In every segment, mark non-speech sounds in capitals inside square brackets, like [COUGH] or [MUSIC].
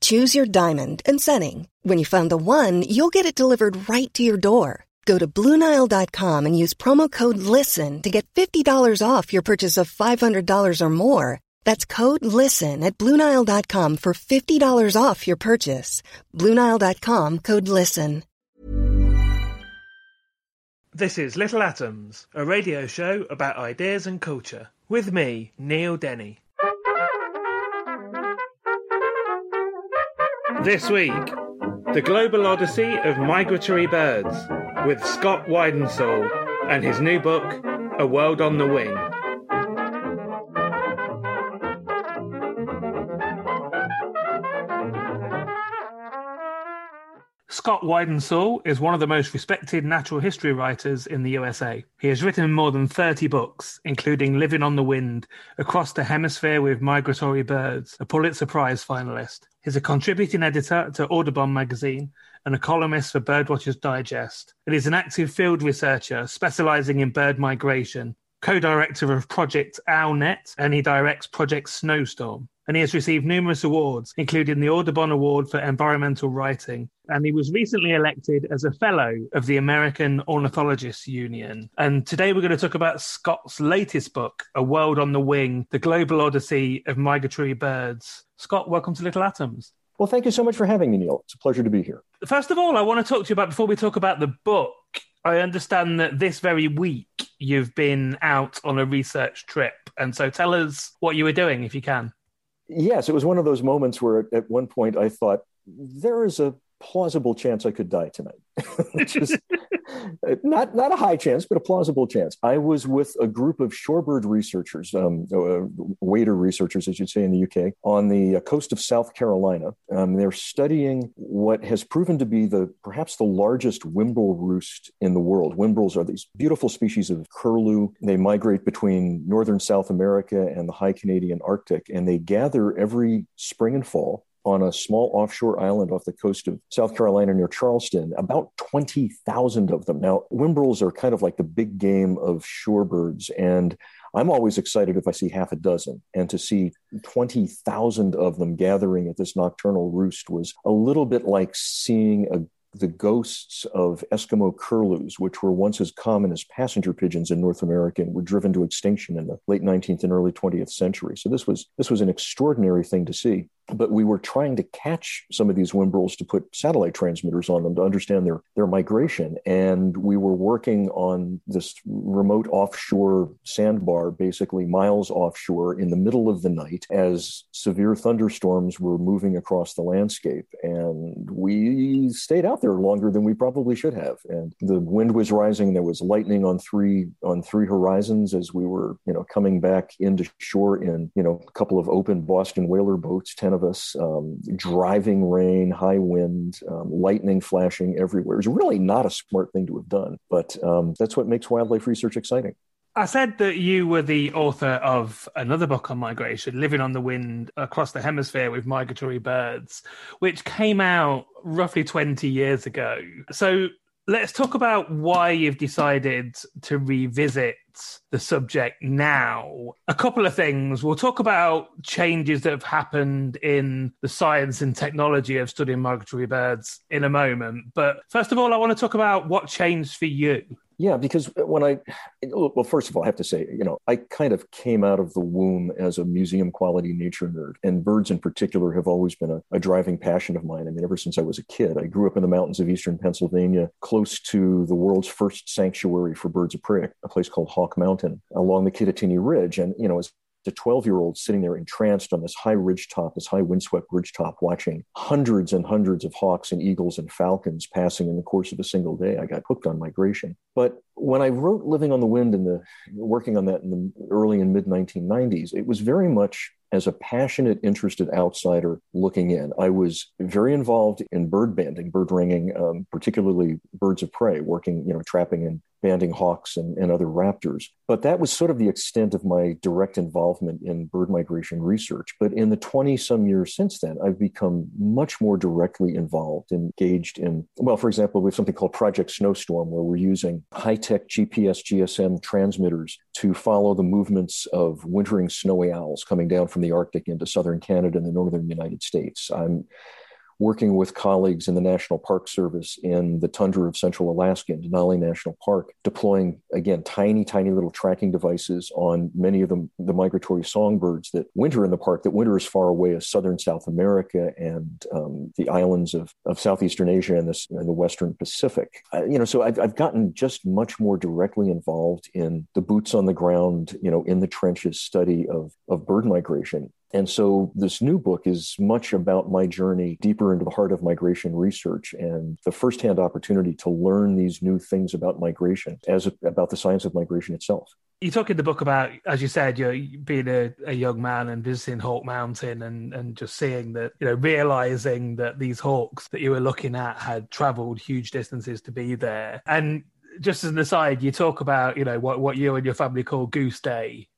Choose your diamond and setting. When you find the one, you'll get it delivered right to your door. Go to Bluenile.com and use promo code LISTEN to get $50 off your purchase of $500 or more. That's code LISTEN at Bluenile.com for $50 off your purchase. Bluenile.com code LISTEN. This is Little Atoms, a radio show about ideas and culture. With me, Neil Denny. This week, the global odyssey of migratory birds with Scott Weidensaul and his new book, A World on the Wing. Scott Weidensaul is one of the most respected natural history writers in the USA. He has written more than 30 books, including Living on the Wind, Across the Hemisphere with Migratory Birds, a Pulitzer Prize finalist. He's a contributing editor to Audubon magazine and a columnist for Birdwatchers Digest. And he's an active field researcher specializing in bird migration, co-director of Project OwlNet, and he directs Project Snowstorm. And he has received numerous awards, including the Audubon Award for Environmental Writing. And he was recently elected as a fellow of the American Ornithologists Union. And today we're going to talk about Scott's latest book, A World on the Wing The Global Odyssey of Migratory Birds. Scott, welcome to Little Atoms. Well, thank you so much for having me, Neil. It's a pleasure to be here. First of all, I want to talk to you about before we talk about the book. I understand that this very week you've been out on a research trip. And so tell us what you were doing if you can. Yes, it was one of those moments where at one point I thought, there is a plausible chance I could die tonight, [LAUGHS] is not not a high chance, but a plausible chance. I was with a group of shorebird researchers, um, uh, wader researchers, as you'd say in the UK, on the uh, coast of South Carolina. Um, they're studying what has proven to be the perhaps the largest whimbrel roost in the world. Whimbrels are these beautiful species of curlew. They migrate between northern South America and the high Canadian Arctic, and they gather every spring and fall on a small offshore island off the coast of South Carolina near Charleston, about 20,000 of them. Now, whimbrels are kind of like the big game of shorebirds. And I'm always excited if I see half a dozen. And to see 20,000 of them gathering at this nocturnal roost was a little bit like seeing a the ghosts of Eskimo curlews, which were once as common as passenger pigeons in North America and were driven to extinction in the late 19th and early 20th century. So this was this was an extraordinary thing to see but we were trying to catch some of these whimbrels to put satellite transmitters on them to understand their their migration. And we were working on this remote offshore sandbar basically miles offshore in the middle of the night as severe thunderstorms were moving across the landscape. And we stayed out there longer than we probably should have. And the wind was rising. There was lightning on three on three horizons as we were you know coming back into shore in you know a couple of open Boston whaler boats 10 of of us, um, driving rain, high wind, um, lightning flashing everywhere. It's really not a smart thing to have done, but um, that's what makes wildlife research exciting. I said that you were the author of another book on migration, Living on the Wind Across the Hemisphere with Migratory Birds, which came out roughly 20 years ago. So let's talk about why you've decided to revisit the subject now. A couple of things. We'll talk about changes that have happened in the science and technology of studying migratory birds in a moment. But first of all, I want to talk about what changed for you. Yeah, because uh, when I, well, first of all, I have to say, you know, I kind of came out of the womb as a museum quality nature nerd, and birds in particular have always been a, a, driving passion of mine. I mean, ever since I was a kid, I grew up in the mountains of eastern Pennsylvania, close to the world's first sanctuary for birds of prey, a place called Hawk Mountain along the Kittatinny Ridge. And, you know, as a 12 year old sitting there entranced on this high ridge top, this high windswept ridge top, watching hundreds and hundreds of hawks and eagles and falcons passing in the course of a single day. I got hooked on migration. But when I wrote Living on the Wind and the working on that in the early and mid 1990s, it was very much as a passionate, interested outsider looking in. I was very involved in bird banding, bird ringing, um, particularly birds of prey, working, you know, trapping and banding hawks and, and other raptors. But that was sort of the extent of my direct involvement in bird migration research. But in the 20 some years since then, I've become much more directly involved, engaged in, well, for example, we have something called Project Snowstorm, where we're using high tech GPS GSM transmitters to follow the movements of wintering snowy owls coming down from the Arctic into southern Canada and the northern United States. I'm working with colleagues in the National Park Service in the tundra of central Alaska in Denali National Park, deploying, again, tiny, tiny little tracking devices on many of the, the migratory songbirds that winter in the park, that winter as far away as southern South America and um, the islands of, of Southeastern Asia and, and the Western Pacific. You know, so I've, I've gotten just much more directly involved in the boots on the ground, you know, in the trenches study of, of bird migration. And so this new book is much about my journey deeper into the heart of migration research and the firsthand opportunity to learn these new things about migration as about the science of migration itself. You talk in the book about, as you said, you're being a, a, young man and visiting Hawk Mountain and, and just seeing that, you know, realizing that these hawks that you were looking at had traveled huge distances to be there. And just as an aside, you talk about, you know, what, what you and your family call Goose Day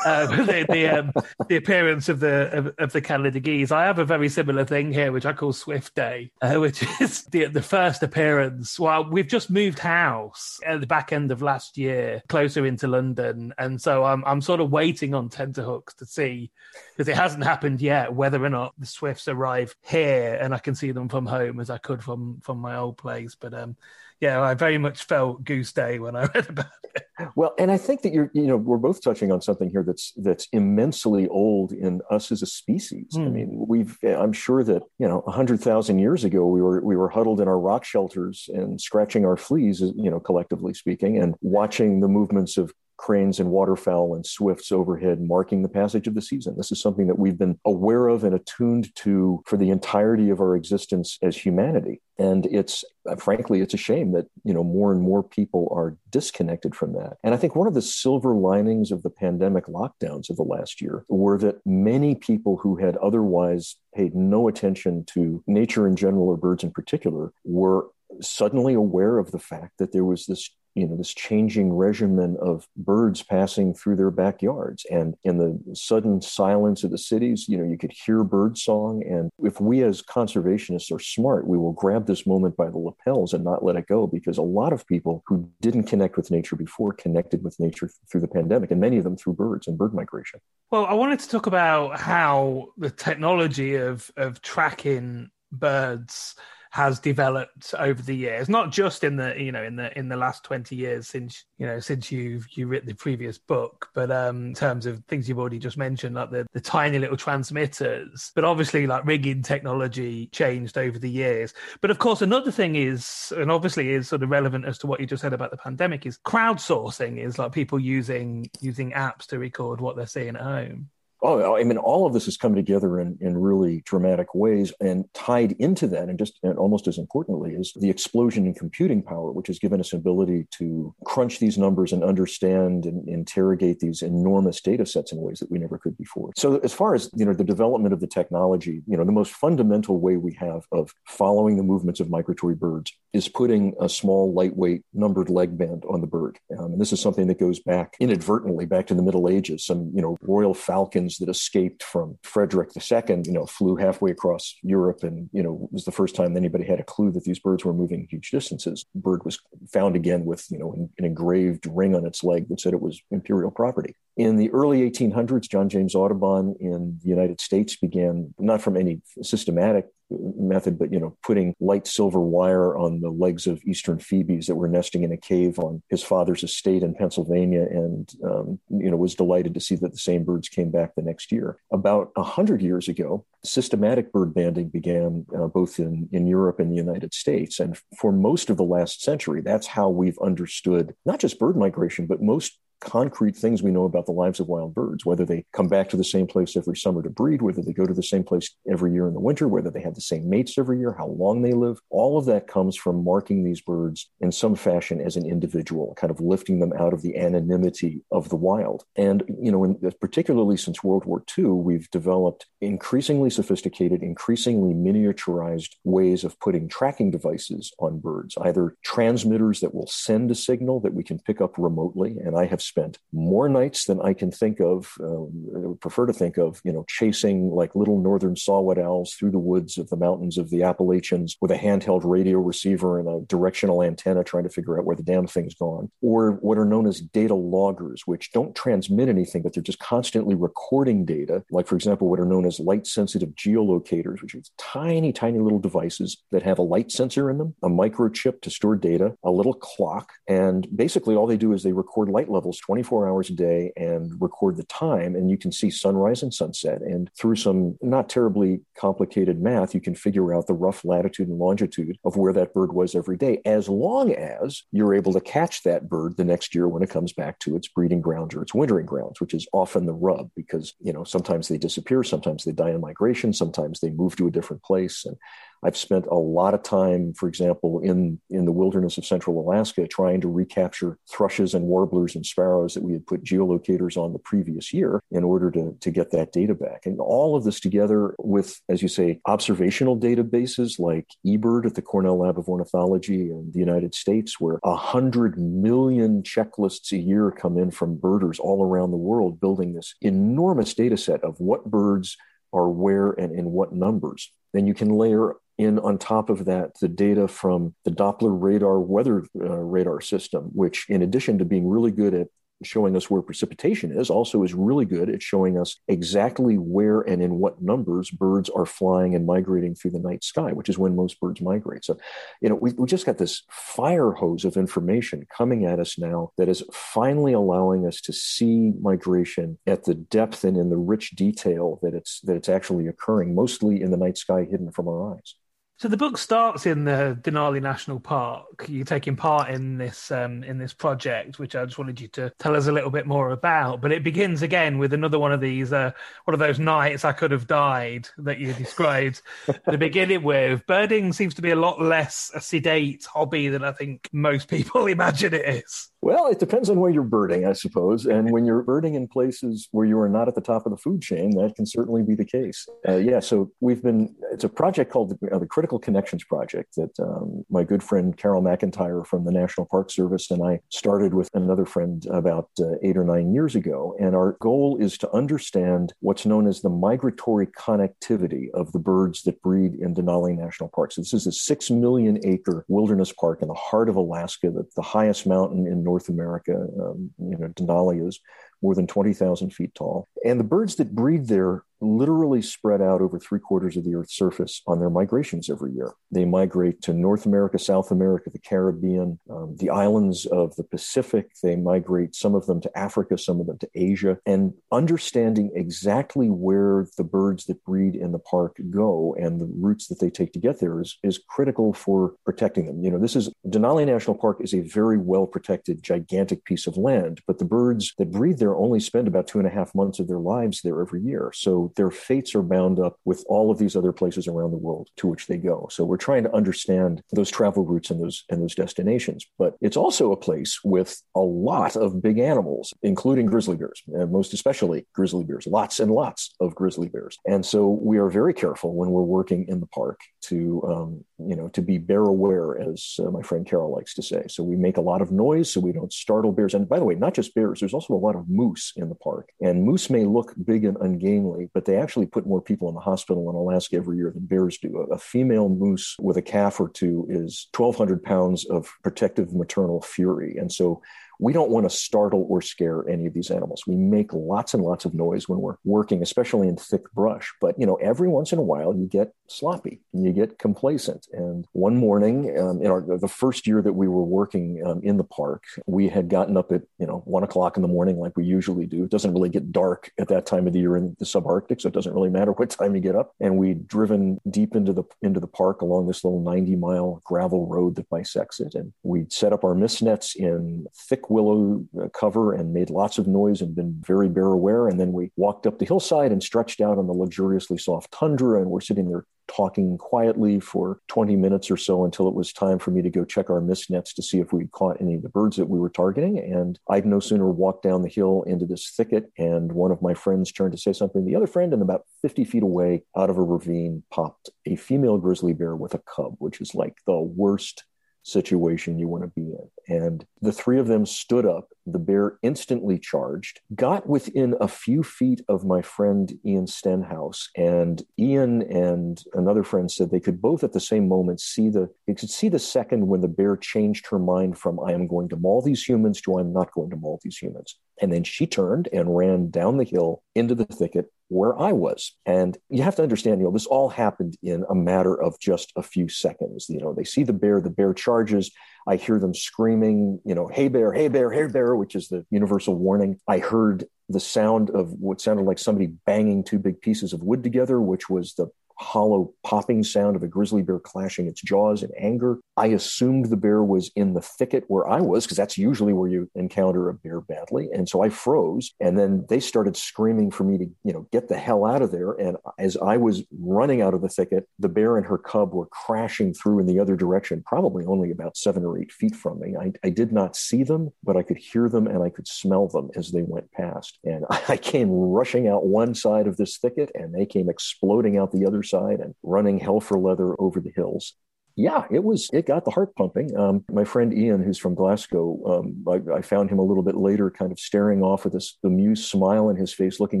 um, [LAUGHS] the the, um, the, appearance of the of, of, the Canada geese. I have a very similar thing here, which I call Swift Day, uh, [LAUGHS] which is the the first appearance. Well, we've just moved house at the back end of last year, closer into London, and so I'm I'm sort of waiting on tenterhooks to see because it hasn't happened yet whether or not the Swifts arrive here and I can see them from home as I could from from my old place, but um yeah, I very much felt Goose Day when I [LAUGHS] read about it. Well, and I think that you're, you know, we're both touching on something here that's that's immensely old in us as a species. Mm. I hmm. mean, we've, I'm sure that you know, a hundred thousand years ago, we were we were huddled in our rock shelters and scratching our fleas, you know, collectively speaking, and watching the movements of cranes and waterfowl and swifts overhead marking the passage of the season. This is something that we've been aware of and attuned to for the entirety of our existence as humanity. And it's uh, frankly, it's a shame that you know more and more people are disconnected from that. And I think one of the silver linings of the pandemic lockdowns of the last year were that many people who had otherwise paid no attention to nature in general or birds in particular were suddenly aware of the fact that there was this you know this changing regimen of birds passing through their backyards. And in the sudden silence of the cities you know you could hear bird song. And if we as conservationists are smart we will grab this moment by the lapels and not let it go because a lot of people who didn't connect with nature before connected with nature through the pandemic and many of them through birds and bird migration. Well i wanted to talk about how the technology of of tracking birds has developed over the years, not just in the you know in the in the last twenty years since you know since you've you written the previous book, but um, in terms of things you've already just mentioned, like the the tiny little transmitters, but obviously like ringing technology changed over the years. But of course, another thing is, and obviously is sort of relevant as to what you just said about the pandemic, is crowdsourcing is like people using using apps to record what they're seeing at home. Oh, I mean, all of this has come together in, in really dramatic ways. And tied into that, and just and almost as importantly, is the explosion in computing power, which has given us ability to crunch these numbers and understand and interrogate these enormous data sets in ways that we never could before. So, as far as you know, the development of the technology, you know, the most fundamental way we have of following the movements of migratory birds is putting a small, lightweight, numbered leg band on the bird. Um, and this is something that goes back inadvertently back to the Middle Ages. Some, you know, royal falcons that escaped from Frederick II, you know, flew halfway across Europe and, you know, it was the first time anybody had a clue that these birds were moving huge distances. The bird was found again with, you know, an, an engraved ring on its leg that said it was imperial property. In the early 1800s, John James Audubon in the United States began, not from any systematic method, but you know, putting light silver wire on the legs of eastern phoebes that were nesting in a cave on his father's estate in Pennsylvania, and um, you know, was delighted to see that the same birds came back the next year. About hundred years ago, systematic bird banding began uh, both in, in Europe and the United States. And for most of the last century, that's how we've understood not just bird migration, but most concrete things we know about the lives of wild birds, whether they come back to the same place every summer to breed, whether they go to the same place every year in the winter, whether they have the same mates every year, how long they live. All of that comes from marking these birds in some fashion as an individual, kind of lifting them out of the anonymity of the wild. And, you know, in, particularly since World War II, we've developed increasingly sophisticated, increasingly miniaturized ways of putting tracking devices on birds, either transmitters that will send a signal that we can pick up remotely. And I have spent more nights than I can think of, uh, prefer to think of, you know, chasing like little northern saw-whet owls through the woods of the mountains of the Appalachians with a handheld radio receiver and a directional antenna trying to figure out where the damn thing's gone, or what are known as data loggers, which don't transmit anything, but they're just constantly recording data, like, for example, what are known as light sensitive geolocators, which are tiny, tiny little devices that have a light sensor in them, a microchip to store data, a little clock, and basically all they do is they record light levels 24 hours a day and record the time. And you can see sunrise and sunset. And through some not terribly complicated math, you can figure out the rough latitude and longitude of where that bird was every day, as long as you're able to catch that bird the next year when it comes back to its breeding grounds or its wintering grounds, which is often the rub because, you know, sometimes they disappear, sometimes they die in migration, sometimes they move to a different place. And I've spent a lot of time, for example, in, in the wilderness of central Alaska trying to recapture thrushes and warblers and sparrows that we had put geolocators on the previous year in order to, to get that data back. And all of this together with, as you say, observational databases like eBird at the Cornell Lab of Ornithology in the United States, where a hundred million checklists a year come in from birders all around the world building this enormous data set of what birds are where and in what numbers. Then you can layer in on top of that the data from the Doppler radar weather uh, radar system, which, in addition to being really good at showing us where precipitation is also is really good at showing us exactly where and in what numbers birds are flying and migrating through the night sky, which is when most birds migrate. So, you know, we, we just got this fire hose of information coming at us now that is finally allowing us to see migration at the depth and in the rich detail that it's that it's actually occurring, mostly in the night sky hidden from our eyes. So the book starts in the Denali National Park. You're taking part in this um, in this project, which I just wanted you to tell us a little bit more about. But it begins again with another one of these, uh, one of those nights I could have died that you described at the beginning. With birding seems to be a lot less a sedate hobby than I think most [LAUGHS] people imagine it is. Well, it depends on where you're birding, I suppose. And when you're birding in places where you are not at the top of the food chain, that can certainly be the case. Uh, yeah, so we've been, it's a project called the, uh, the Critical Connections Project that um, my good friend Carol McIntyre from the National Park Service and I started with another friend about uh, eight or nine years ago. And our goal is to understand what's known as the migratory connectivity of the birds that breed in Denali National Park. So this is a six million acre wilderness park in the heart of Alaska, the, the highest mountain in North America. Um, you know, Denali is more than 20,000 feet tall. And the birds that breed there literally spread out over three quarters of the Earth's surface on their migrations every year. They migrate to North America, South America, the Caribbean, um, the islands of the Pacific. They migrate, some of them to Africa, some of them to Asia. And understanding exactly where the birds that breed in the park go and the routes that they take to get there is, is critical for protecting them. You know, this is Denali National Park is a very well protected, gigantic piece of land, but the birds that breed there only spend about two and a half months of their lives there every year. So their fates are bound up with all of these other places around the world to which they go. So we're trying to understand those travel routes and those and those destinations. But it's also a place with a lot of big animals, including grizzly bears, and most especially grizzly bears, lots and lots of grizzly bears. And so we are very careful when we're working in the park to um, you know to be bear aware, as uh, my friend Carol likes to say. So we make a lot of noise so we don't startle bears. And by the way, not just bears. There's also a lot of moose in the park, and moose may look big and ungainly, but they actually put more people in the hospital in Alaska every year than bears do. A, a female moose with a calf or two is 1,200 pounds of protective maternal fury, and so we don't want to startle or scare any of these animals. We make lots and lots of noise when we're working, especially in thick brush. But you know, every once in a while, you get sloppy, and you get complacent. And one morning, um, in our the first year that we were working um, in the park, we had gotten up at you know one o'clock in the morning, like we usually do. It doesn't really get dark at that time of the year in the subarctic, so it doesn't really matter [LAUGHS] what time you get up. And we'd driven deep into the into the park along this little ninety mile gravel road that bisects it, and we'd set up our mist nets in thick willow uh, cover and made lots of noise and been very bear aware. And then we walked up the hillside and stretched out on the luxuriously soft tundra, and we're sitting there talking quietly for 20 minutes or so until it was time for me to go check our mist nets to see if we'd caught any of the birds that we were targeting. And I'd no sooner walked down the hill into this thicket, and one of my friends turned to say something. The other friend, and about 50 feet away out of a ravine, popped a female grizzly bear with a cub, which is like the worst situation you want to be in. And the three of them stood up. The bear instantly charged, got within a few feet of my friend Ian Stenhouse. And Ian and another friend said they could both at the same moment see the they could see the second when the bear changed her mind from I am going to maul these humans to I'm not going to maul these humans. And then she turned and ran down the hill into the thicket where I was. And you have to understand, you know, this all happened in a matter of just a few seconds. You know, they see the bear, the bear charges. I hear them screaming, you know, hey bear, hey bear, hey bear, which is the universal warning. I heard the sound of what sounded like somebody banging two big pieces of wood together, which was the hollow popping sound of a grizzly bear clashing its jaws in anger. I assumed the bear was in the thicket where I was, because that's usually where you encounter a bear badly. And so I froze. And then they started screaming for me to, you know, get the hell out of there. And as I was running out of the thicket, the bear and her cub were crashing through in the other direction, probably only about seven or eight feet from me. I, I did not see them, but I could hear them and I could smell them as they went past. And [LAUGHS] I came rushing out one side of this thicket and they came exploding out the other side and running hell for leather over the hills yeah, it was, it got the heart pumping. Um, my friend Ian, who's from Glasgow, um, I, I, found him a little bit later kind of staring off with this bemused smile in his face, looking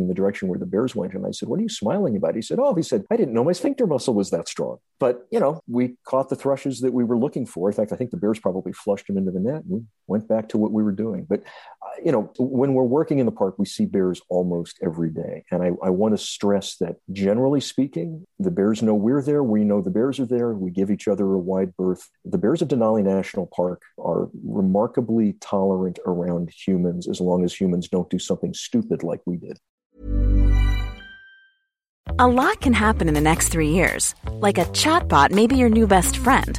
in the direction where the bears went. And I said, What are you smiling about? He said, Oh, he said, I didn't know my sphincter muscle was that strong. But, you know, we caught the thrushes that we were looking for. In fact, I think the bears probably flushed him into the net and we went back to what we were doing. But, you know, when we're working in the park, we see bears almost every day. And I, I want to stress that generally speaking, the bears know we're there. We know the bears are there. We give each other a wide berth. The bears of Denali National Park are remarkably tolerant around humans as long as humans don't do something stupid like we did. A lot can happen in the next three years. Like a chatbot may be your new best friend.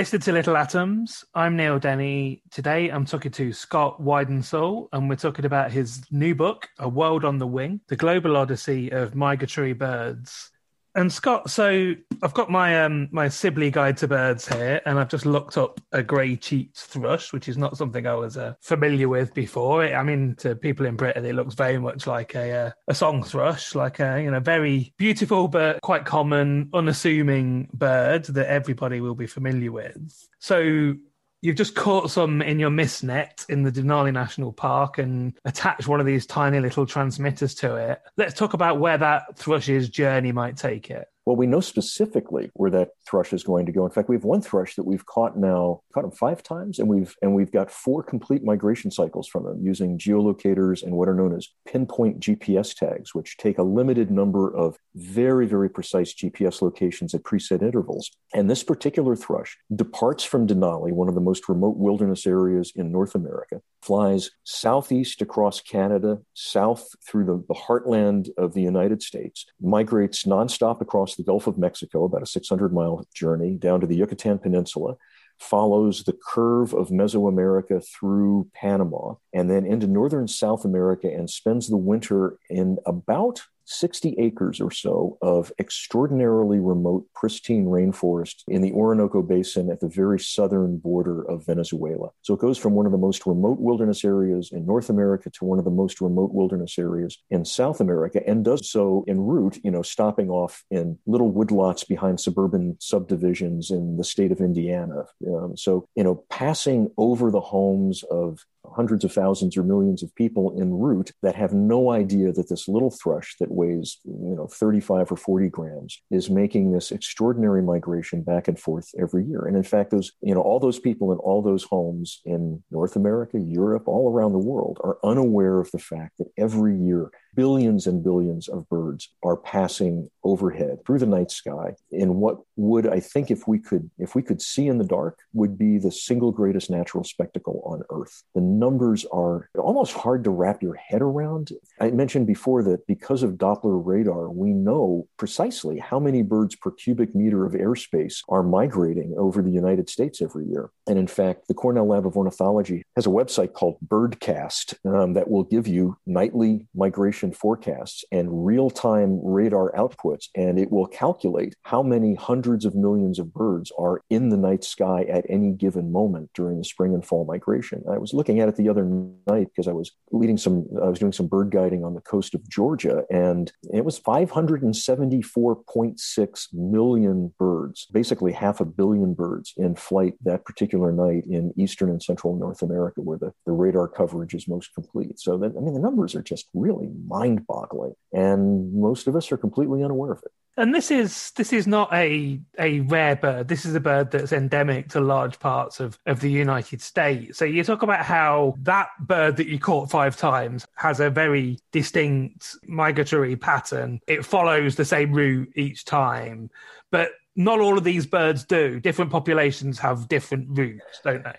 Listening to Little Atoms. I'm Neil Denny. Today I'm talking to Scott Weidensaul, and we're talking about his new book, A World on the Wing The Global Odyssey of Migratory Birds. And Scott, so I've got my um my Sibley Guide to Birds here, and I've just looked up a grey-cheeked thrush, which is not something I was uh, familiar with before. I mean, to people in Britain, it looks very much like a uh, a song thrush, like a you know very beautiful but quite common, unassuming bird that everybody will be familiar with. So you've just caught some in your mist net in the Denali National Park and attached one of these tiny little transmitters to it. Let's talk about where that thrush's journey might take it. Well, we know specifically where that thrush is going to go. In fact, we have one thrush that we've caught now, caught him five times, and we've and we've got four complete migration cycles from him using geolocators and what are known as pinpoint GPS tags, which take a limited number of very, very precise GPS locations at preset intervals. And this particular thrush departs from Denali, one of the most remote wilderness areas in North America, flies southeast across Canada, south through the, the heartland of the United States, migrates nonstop across the Gulf of Mexico, about a 600 mile journey, down to the Yucatan Peninsula, follows the curve of Mesoamerica through Panama and then into northern South America and spends the winter in about 60 acres or so of extraordinarily remote, pristine rainforest in the Orinoco Basin at the very southern border of Venezuela. So it goes from one of the most remote wilderness areas in North America to one of the most remote wilderness areas in South America and does so en route, you know, stopping off in little woodlots behind suburban subdivisions in the state of Indiana. Um, so, you know, passing over the homes of hundreds of thousands or millions of people en route that have no idea that this little thrush that weighs you know 35 or 40 grams is making this extraordinary migration back and forth every year. And in fact those you know all those people in all those homes in north america europe all around the world are unaware of the fact that every year billions and billions of birds are passing overhead through the night sky in what would i think if we could if we could see in the dark would be the single greatest natural spectacle on earth. The numbers are almost hard to wrap your head around. I mentioned before that because of doppler radar we know precisely how many birds per cubic meter of airspace are migrating over the united states every year. And in fact the cornell lab of ornithology has a website called birdcast um, that will give you nightly migration forecasts and real time radar outputs, and it will calculate how many hundreds of millions of birds are in the night sky at any given moment during the spring and fall migration. I was looking at it the other night because I was leading some, I was doing some bird guiding on the coast of Georgia, and it was 574.6 million birds, basically half a billion birds in flight that particular night in eastern and central North America, where the, the radar coverage is most complete. So, that, I mean, the numbers are just really mind boggling. And most of us are completely unaware of it. And this is this is not a a rare bird. This is a bird that's endemic to large parts of, of the United States. So you talk about how that bird that you caught five times has a very distinct migratory pattern. It follows the same route each time. But not all of these birds do. Different populations have different routes, don't they?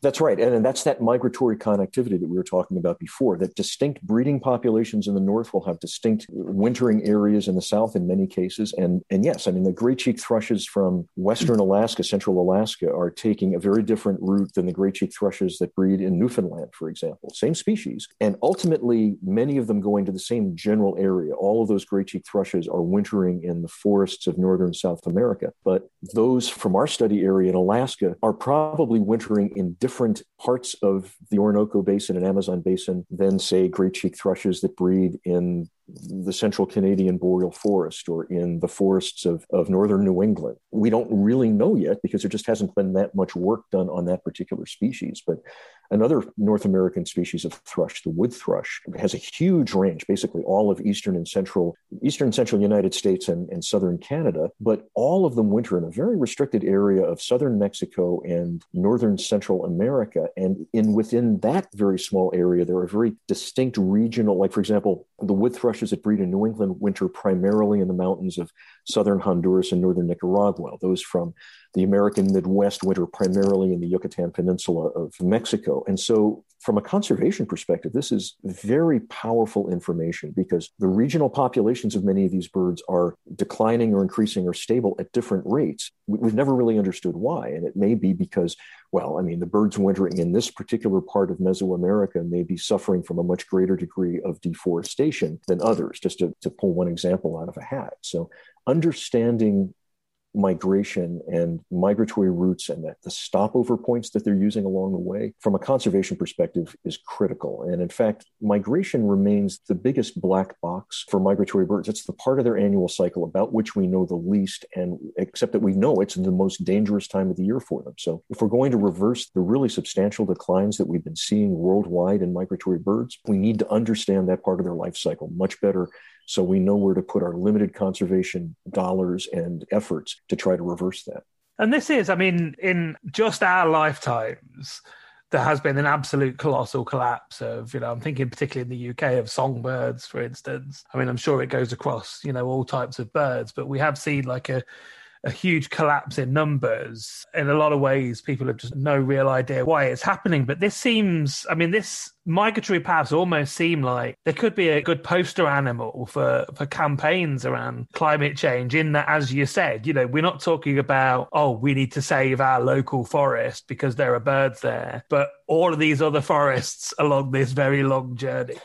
That's right. And, and that's that migratory connectivity that we were talking about before, that distinct breeding populations in the north will have distinct wintering areas in the south in many cases. And, and yes, I mean, the gray cheek thrushes from western Alaska, central Alaska, are taking a very different route than the gray cheek thrushes that breed in Newfoundland, for example. Same species. And ultimately, many of them going to the same general area. All of those gray cheek thrushes are wintering in the forests of northern South America. But those from our study area in Alaska are probably wintering in different different parts of the Orinoco Basin and Amazon Basin than, say, gray cheek thrushes that breed in the central Canadian boreal forest or in the forests of, of northern New England. We don't really know yet because there just hasn't been that much work done on that particular species. But another North American species of thrush, the wood thrush, has a huge range, basically all of eastern and central, eastern central United States and, and southern Canada, but all of them winter in a very restricted area of southern Mexico and northern Central America. And in within that very small area, there are very distinct regional, like for example, the wood thrushes that breed in New England winter primarily in the mountains of southern Honduras and northern Nicaragua. Those from the American Midwest winter primarily in the Yucatan Peninsula of Mexico. And so from a conservation perspective, this is very powerful information because the regional populations of many of these birds are declining or increasing or stable at different rates. We've never really understood why. And it may be because, well, I mean, the birds wintering in this particular part of Mesoamerica may be suffering from a much greater degree of deforestation than others, just to, to pull one example out of a hat. So understanding migration and migratory routes and the, the stopover points that they're using along the way from a conservation perspective is critical. And in fact, migration remains the biggest black box for migratory birds. It's the part of their annual cycle about which we know the least, and except that we know it's the most dangerous time of the year for them. So if we're going to reverse the really substantial declines that we've been seeing worldwide in migratory birds, we need to understand that part of their life cycle much better so we know where to put our limited conservation dollars and efforts to try to reverse that. And this is, I mean, in just our lifetimes, there has been an absolute colossal collapse of, you know, I'm thinking particularly in the UK of songbirds, for instance. I mean, I'm sure it goes across, you know, all types of birds, but we have seen like a a huge collapse in numbers. In a lot of ways, people have just no real idea why it's happening. But this seems, I mean, this migratory paths almost seem like there could be a good poster animal for, for campaigns around climate change. In that, as you said, you know, we're not talking about, oh, we need to save our local forest because there are birds there, but all of these other forests [LAUGHS] along this very long journey.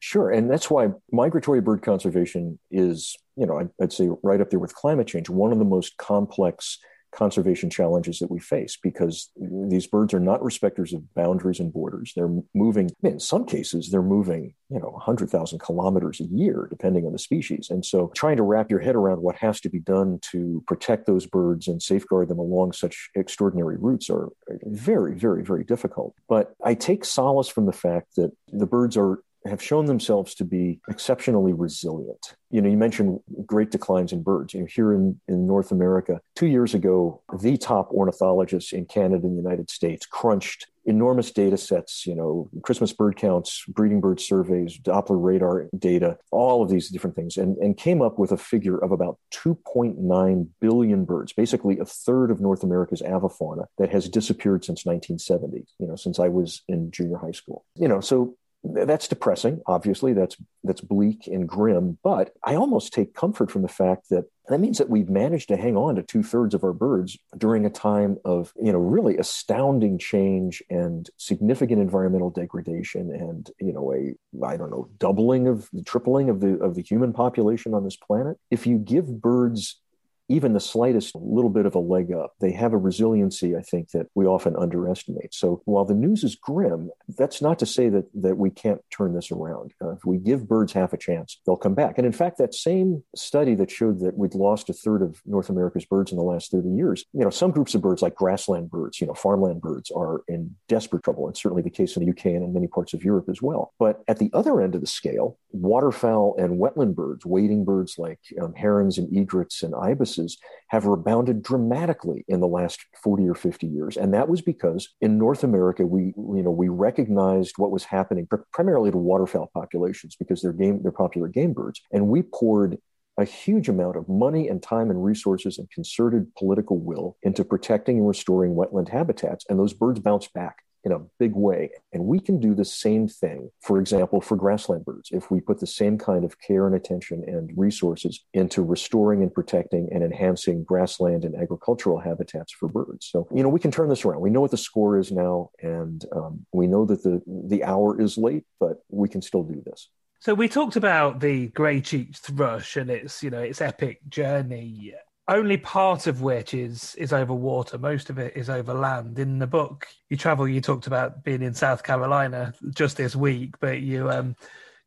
Sure. And that's why migratory bird conservation is, you know, I'd, I'd, say right up there with climate change, one of the most complex conservation challenges that we face because these birds are not respecters of boundaries and borders. They're moving, in some cases, they're moving, you know, 100,000 kilometers a year, depending on the species. And so trying to wrap your head around what has to be done to protect those birds and safeguard them along such extraordinary routes are very, very, very difficult. But I take solace from the fact that the birds are have shown themselves to be exceptionally resilient. You know, you mentioned great declines in birds. You know, here in, in North America, two years ago, the top ornithologists in Canada and the United States crunched enormous data sets, you know, Christmas bird counts, breeding bird surveys, Doppler radar data, all of these different things, and, and came up with a figure of about 2.9 billion birds, basically a third of North America's avifauna that has disappeared since 1970, you know, since I was in junior high school. You know, so that's depressing obviously. That's that's bleak and grim but i almost take comfort from the fact that that means that we've managed to hang on to two-thirds of our birds during a time of you know really astounding change and significant environmental degradation and you know a i don't know doubling of the tripling of the of the human population on this planet. If you give birds even the slightest little bit of a leg up, they have a resiliency, I think, that we often underestimate. So while the news is grim, that's not to say that, that we can't turn this around. Uh, if we give birds half a chance, they'll come back. And in fact, that same study that showed that we'd lost a third of North America's birds in the last 30 years, you know, some groups of birds like grassland birds, you know, farmland birds are in desperate trouble. It's certainly the case in the UK and in many parts of Europe as well. But at the other end of the scale, waterfowl and wetland birds, wading birds like um, herons and egrets and ibises, prices have rebounded dramatically in the last 40 or 50 years. And that was because in North America, we, you know, we recognized what was happening primarily to waterfowl populations because they're game, they're popular game birds. And we poured a huge amount of money and time and resources and concerted political will into protecting and restoring wetland habitats. And those birds bounced back in a big way. And we can do the same thing, for example, for grassland birds, if we put the same kind of care and attention and resources into restoring and protecting and enhancing grassland and agricultural habitats for birds. So, you know, we can turn this around. We know what the score is now, and um, we know that the, the hour is late, but we can still do this. So we talked about the grey-cheeked thrush and its, you know, its epic journey only part of which is is over water. Most of it is over land. In the book, you travel. You talked about being in South Carolina just this week, but you um,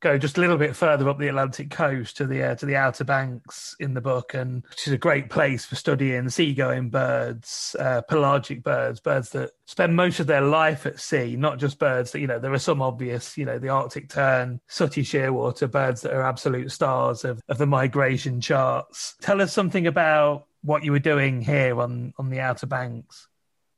go just a little bit further up the Atlantic coast to the uh, to the Outer Banks in the book, and which is a great place for studying seagoing birds, uh, pelagic birds, birds that spend most of their life at sea, not just birds that you know. There are some obvious, you know, the Arctic tern, sooty shearwater birds that are absolute stars of, of the migration charts. Tell us something about what you were doing here on on the Outer Banks.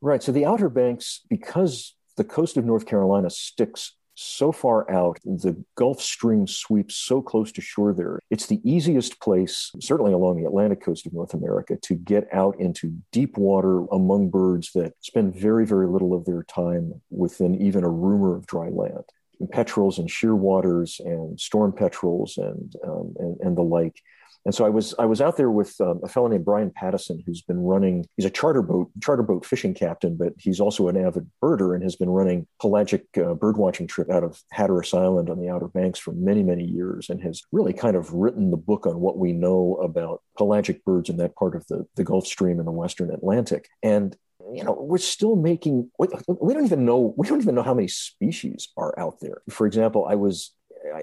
Right. So the Outer Banks, because the coast of North Carolina sticks so far out. The Gulf Stream sweeps so close to shore there. It's the easiest place, certainly along the Atlantic coast of North America, to get out into deep water among birds that spend very, very little of their time within even a rumor of dry land petrels and shearwaters and storm petrels and, um, and, and the like. And so I was I was out there with um, a fellow named Brian Patteson, who's been running. He's a charter boat charter boat fishing captain, but he's also an avid birder and has been running pelagic uh, bird watching trip out of Hatteras Island on the Outer Banks for many many years, and has really kind of written the book on what we know about pelagic birds in that part of the the Gulf Stream and the Western Atlantic. And you know we're still making we, we don't even know we don't even know how many species are out there for example i was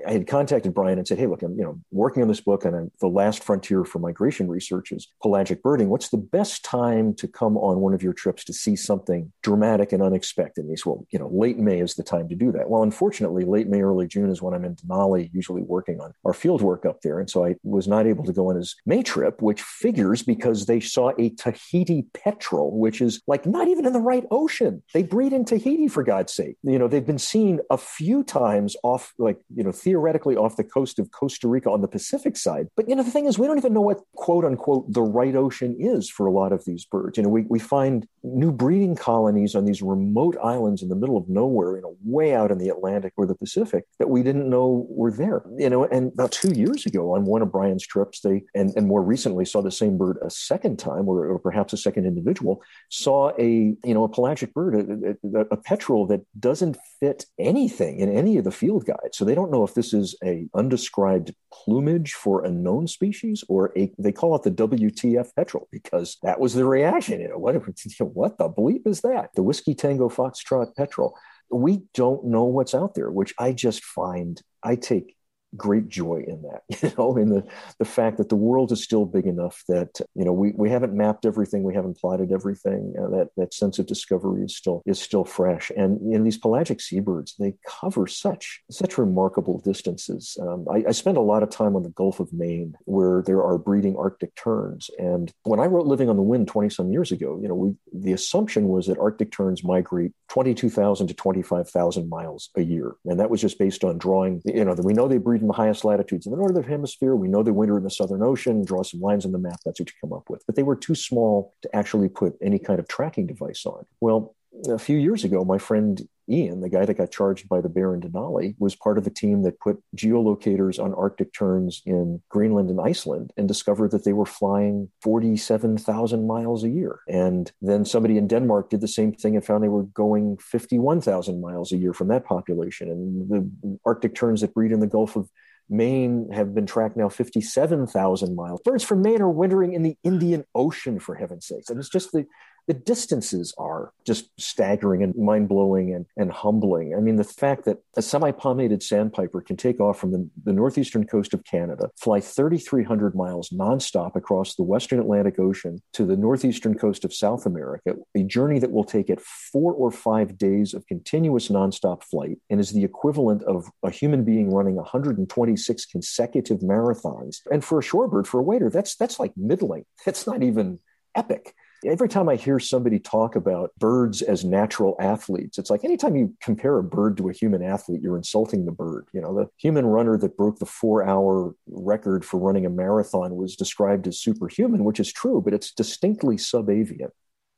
I, had contacted Brian and said, "Hey, look, I'm you know working on this book, and I'm, the last frontier for migration research is pelagic birding. What's the best time to come on one of your trips to see something dramatic and unexpected?" And he said, "Well, you know, late May is the time to do that." Well, unfortunately, late May, early June is when I'm in Denali, usually working on our field work up there, and so I was not able to go on his May trip, which figures because they saw a Tahiti petrel, which is like not even in the right ocean. They breed in Tahiti, for God's sake. You know, they've been seen a few times off, like you know theoretically off the coast of Costa Rica on the Pacific side. But, you know, the thing is, we don't even know what quote unquote the right ocean is for a lot of these birds. You know, we, we find new breeding colonies on these remote islands in the middle of nowhere, you know, way out in the Atlantic or the Pacific that we didn't know were there. You know, and about two years ago on one of Brian's trips, they, and, and more recently saw the same bird a second time or, or perhaps a second individual, saw a, you know, a pelagic bird, a, a, a petrel that doesn't fit anything in any of the field guides. So they don't know if this is a undescribed plumage for a known species or a they call it the WTF petrel because that was the reaction. You know, what, [LAUGHS] what the bleep is that? The whiskey tango foxtrot petrel. We don't know what's out there, which I just find I take great joy in that, [LAUGHS] you know, in the, the fact that the world is still big enough that, you know, we, we haven't mapped everything, we haven't plotted everything. Uh, that, that sense of discovery is still is still fresh. And you know, these pelagic seabirds, they cover such such remarkable distances. Um, I, I spend a lot of time on the Gulf of Maine where there are breeding Arctic terns. And when I wrote Living on the Wind 20 some years ago, you know, we, the assumption was that Arctic terns migrate 22,000 to 25,000 miles a year. And that was just based on drawing, you know, that we know they breed in the highest latitudes in the northern hemisphere. We know they winter in the Southern Ocean. Draw some lines on the map. That's what you come up with. But they were too small to actually put any kind of tracking device on. Well, a few years ago, my friend Ian, the guy that got charged by the bear in Denali, was part of a team that put geolocators on Arctic terns in Greenland and Iceland and discovered that they were flying 47,000 miles a year. And then somebody in Denmark did the same thing and found they were going 51,000 miles a year from that population. And the Arctic terns that breed in the Gulf of Maine have been tracked now 57,000 miles. Birds from Maine are wintering in the Indian Ocean, for heaven's sakes. And it's just the, the distances are just staggering and mind blowing and, and humbling. I mean, the fact that a semi palmated sandpiper can take off from the, the northeastern coast of Canada, fly 3,300 miles nonstop across the western Atlantic Ocean to the northeastern coast of South America, a journey that will take it four or five days of continuous nonstop flight and is the equivalent of a human being running 126 consecutive marathons. And for a shorebird, for a wader, that's that's like middling. That's not even epic. Every time I hear somebody talk about birds as natural athletes, it's like anytime you compare a bird to a human athlete, you're insulting the bird. You know, the human runner that broke the four hour record for running a marathon was described as superhuman, which is true, but it's distinctly subavian.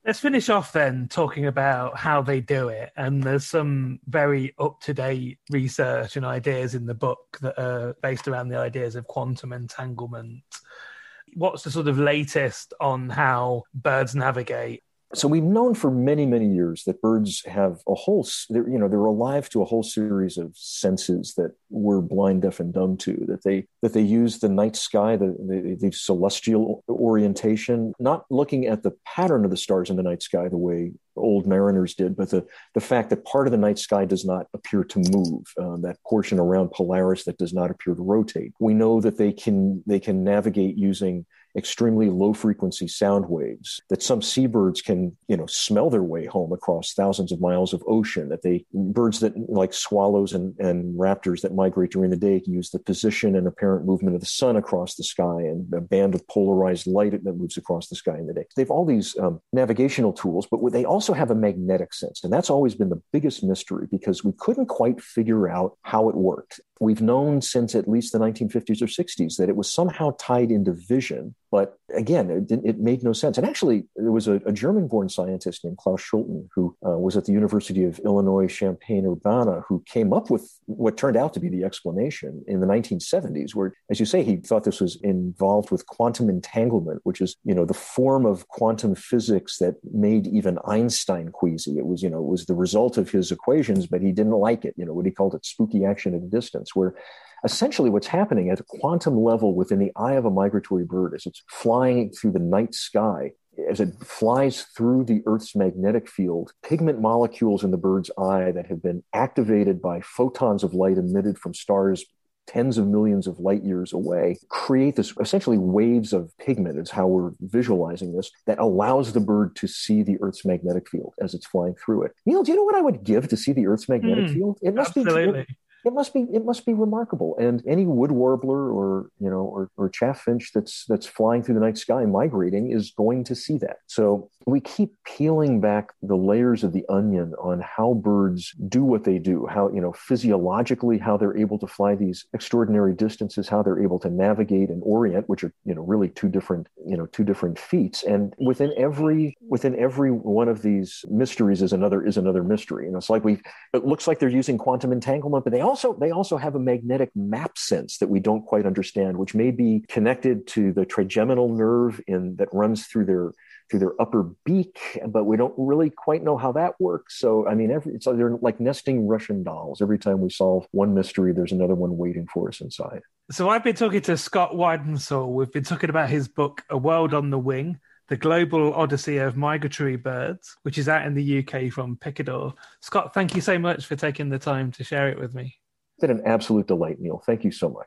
Let's finish off then talking about how they do it. And there's some very up to date research and ideas in the book that are based around the ideas of quantum entanglement what's the sort of latest on how birds navigate? So we've known for many, many years that birds have a whole—they're—you know, they're alive to a whole series of senses that we're blind, deaf, and dumb to. That they that they use the night sky, the, the, the celestial orientation, not looking at the pattern of the stars in the night sky the way old mariners did, but the, the fact that part of the night sky does not appear to move, um, that portion around Polaris that does not appear to rotate. We know that they can they can navigate using extremely low frequency sound waves, that some seabirds can, you know, smell their way home across thousands of miles of ocean, that they, birds that like swallows and, and raptors that migrate during the day can use the position and apparent movement of the sun across the sky and a band of polarized light that moves across the sky in the day. They have all these um, navigational tools, but they also have a magnetic sense. And that's always been the biggest mystery because we couldn't quite figure out how it worked. We've known since at least the 1950s or 60s that it was somehow tied into vision but again, it, it, made no sense. And actually, there was a, a German born scientist named Klaus Schulten who uh, was at the University of Illinois Champaign Urbana who came up with what turned out to be the explanation in the 1970s, where, as you say, he thought this was involved with quantum entanglement, which is, you know, the form of quantum physics that made even Einstein queasy. It was, you know, it was the result of his equations, but he didn't like it, you know, what he called it spooky action at a distance, where essentially what's happening at a quantum level within the eye of a migratory bird as it's flying through the night sky. As it flies through the Earth's magnetic field, pigment molecules in the bird's eye that have been activated by photons of light emitted from stars tens of millions of light years away create this essentially waves of pigment is how we're visualizing this that allows the bird to see the earth's magnetic field as it's flying through it. Neil do you know what i would give to see the earth's magnetic mm, field? It must absolutely. be it must be it must be remarkable. And any wood warbler or you know or, or chaffinch that's that's flying through the night sky migrating is going to see that. So we keep peeling back the layers of the onion on how birds do what they do, how you know physiologically how they're able to fly these extraordinary distances, how they're able to navigate and orient, which are you know really two different you know two different feats. And within every within every one of these mysteries is another is another mystery. And it's like we it looks like they're using quantum entanglement, but they also they also have a magnetic map sense that we don't quite understand, which may be connected to the trigeminal nerve in that runs through their through their upper beak, but we don't really quite know how that works. So, I mean, every, it's they're like nesting Russian dolls. Every time we solve one mystery, there's another one waiting for us inside. So, I've been talking to Scott Weidensaul. We've been talking about his book, A World on the Wing the Global Odyssey of Migratory Birds, which is out in the UK from Picador. Scott, thank you so much for taking the time to share it with me. It's been an absolute delight, Neil. Thank you so much.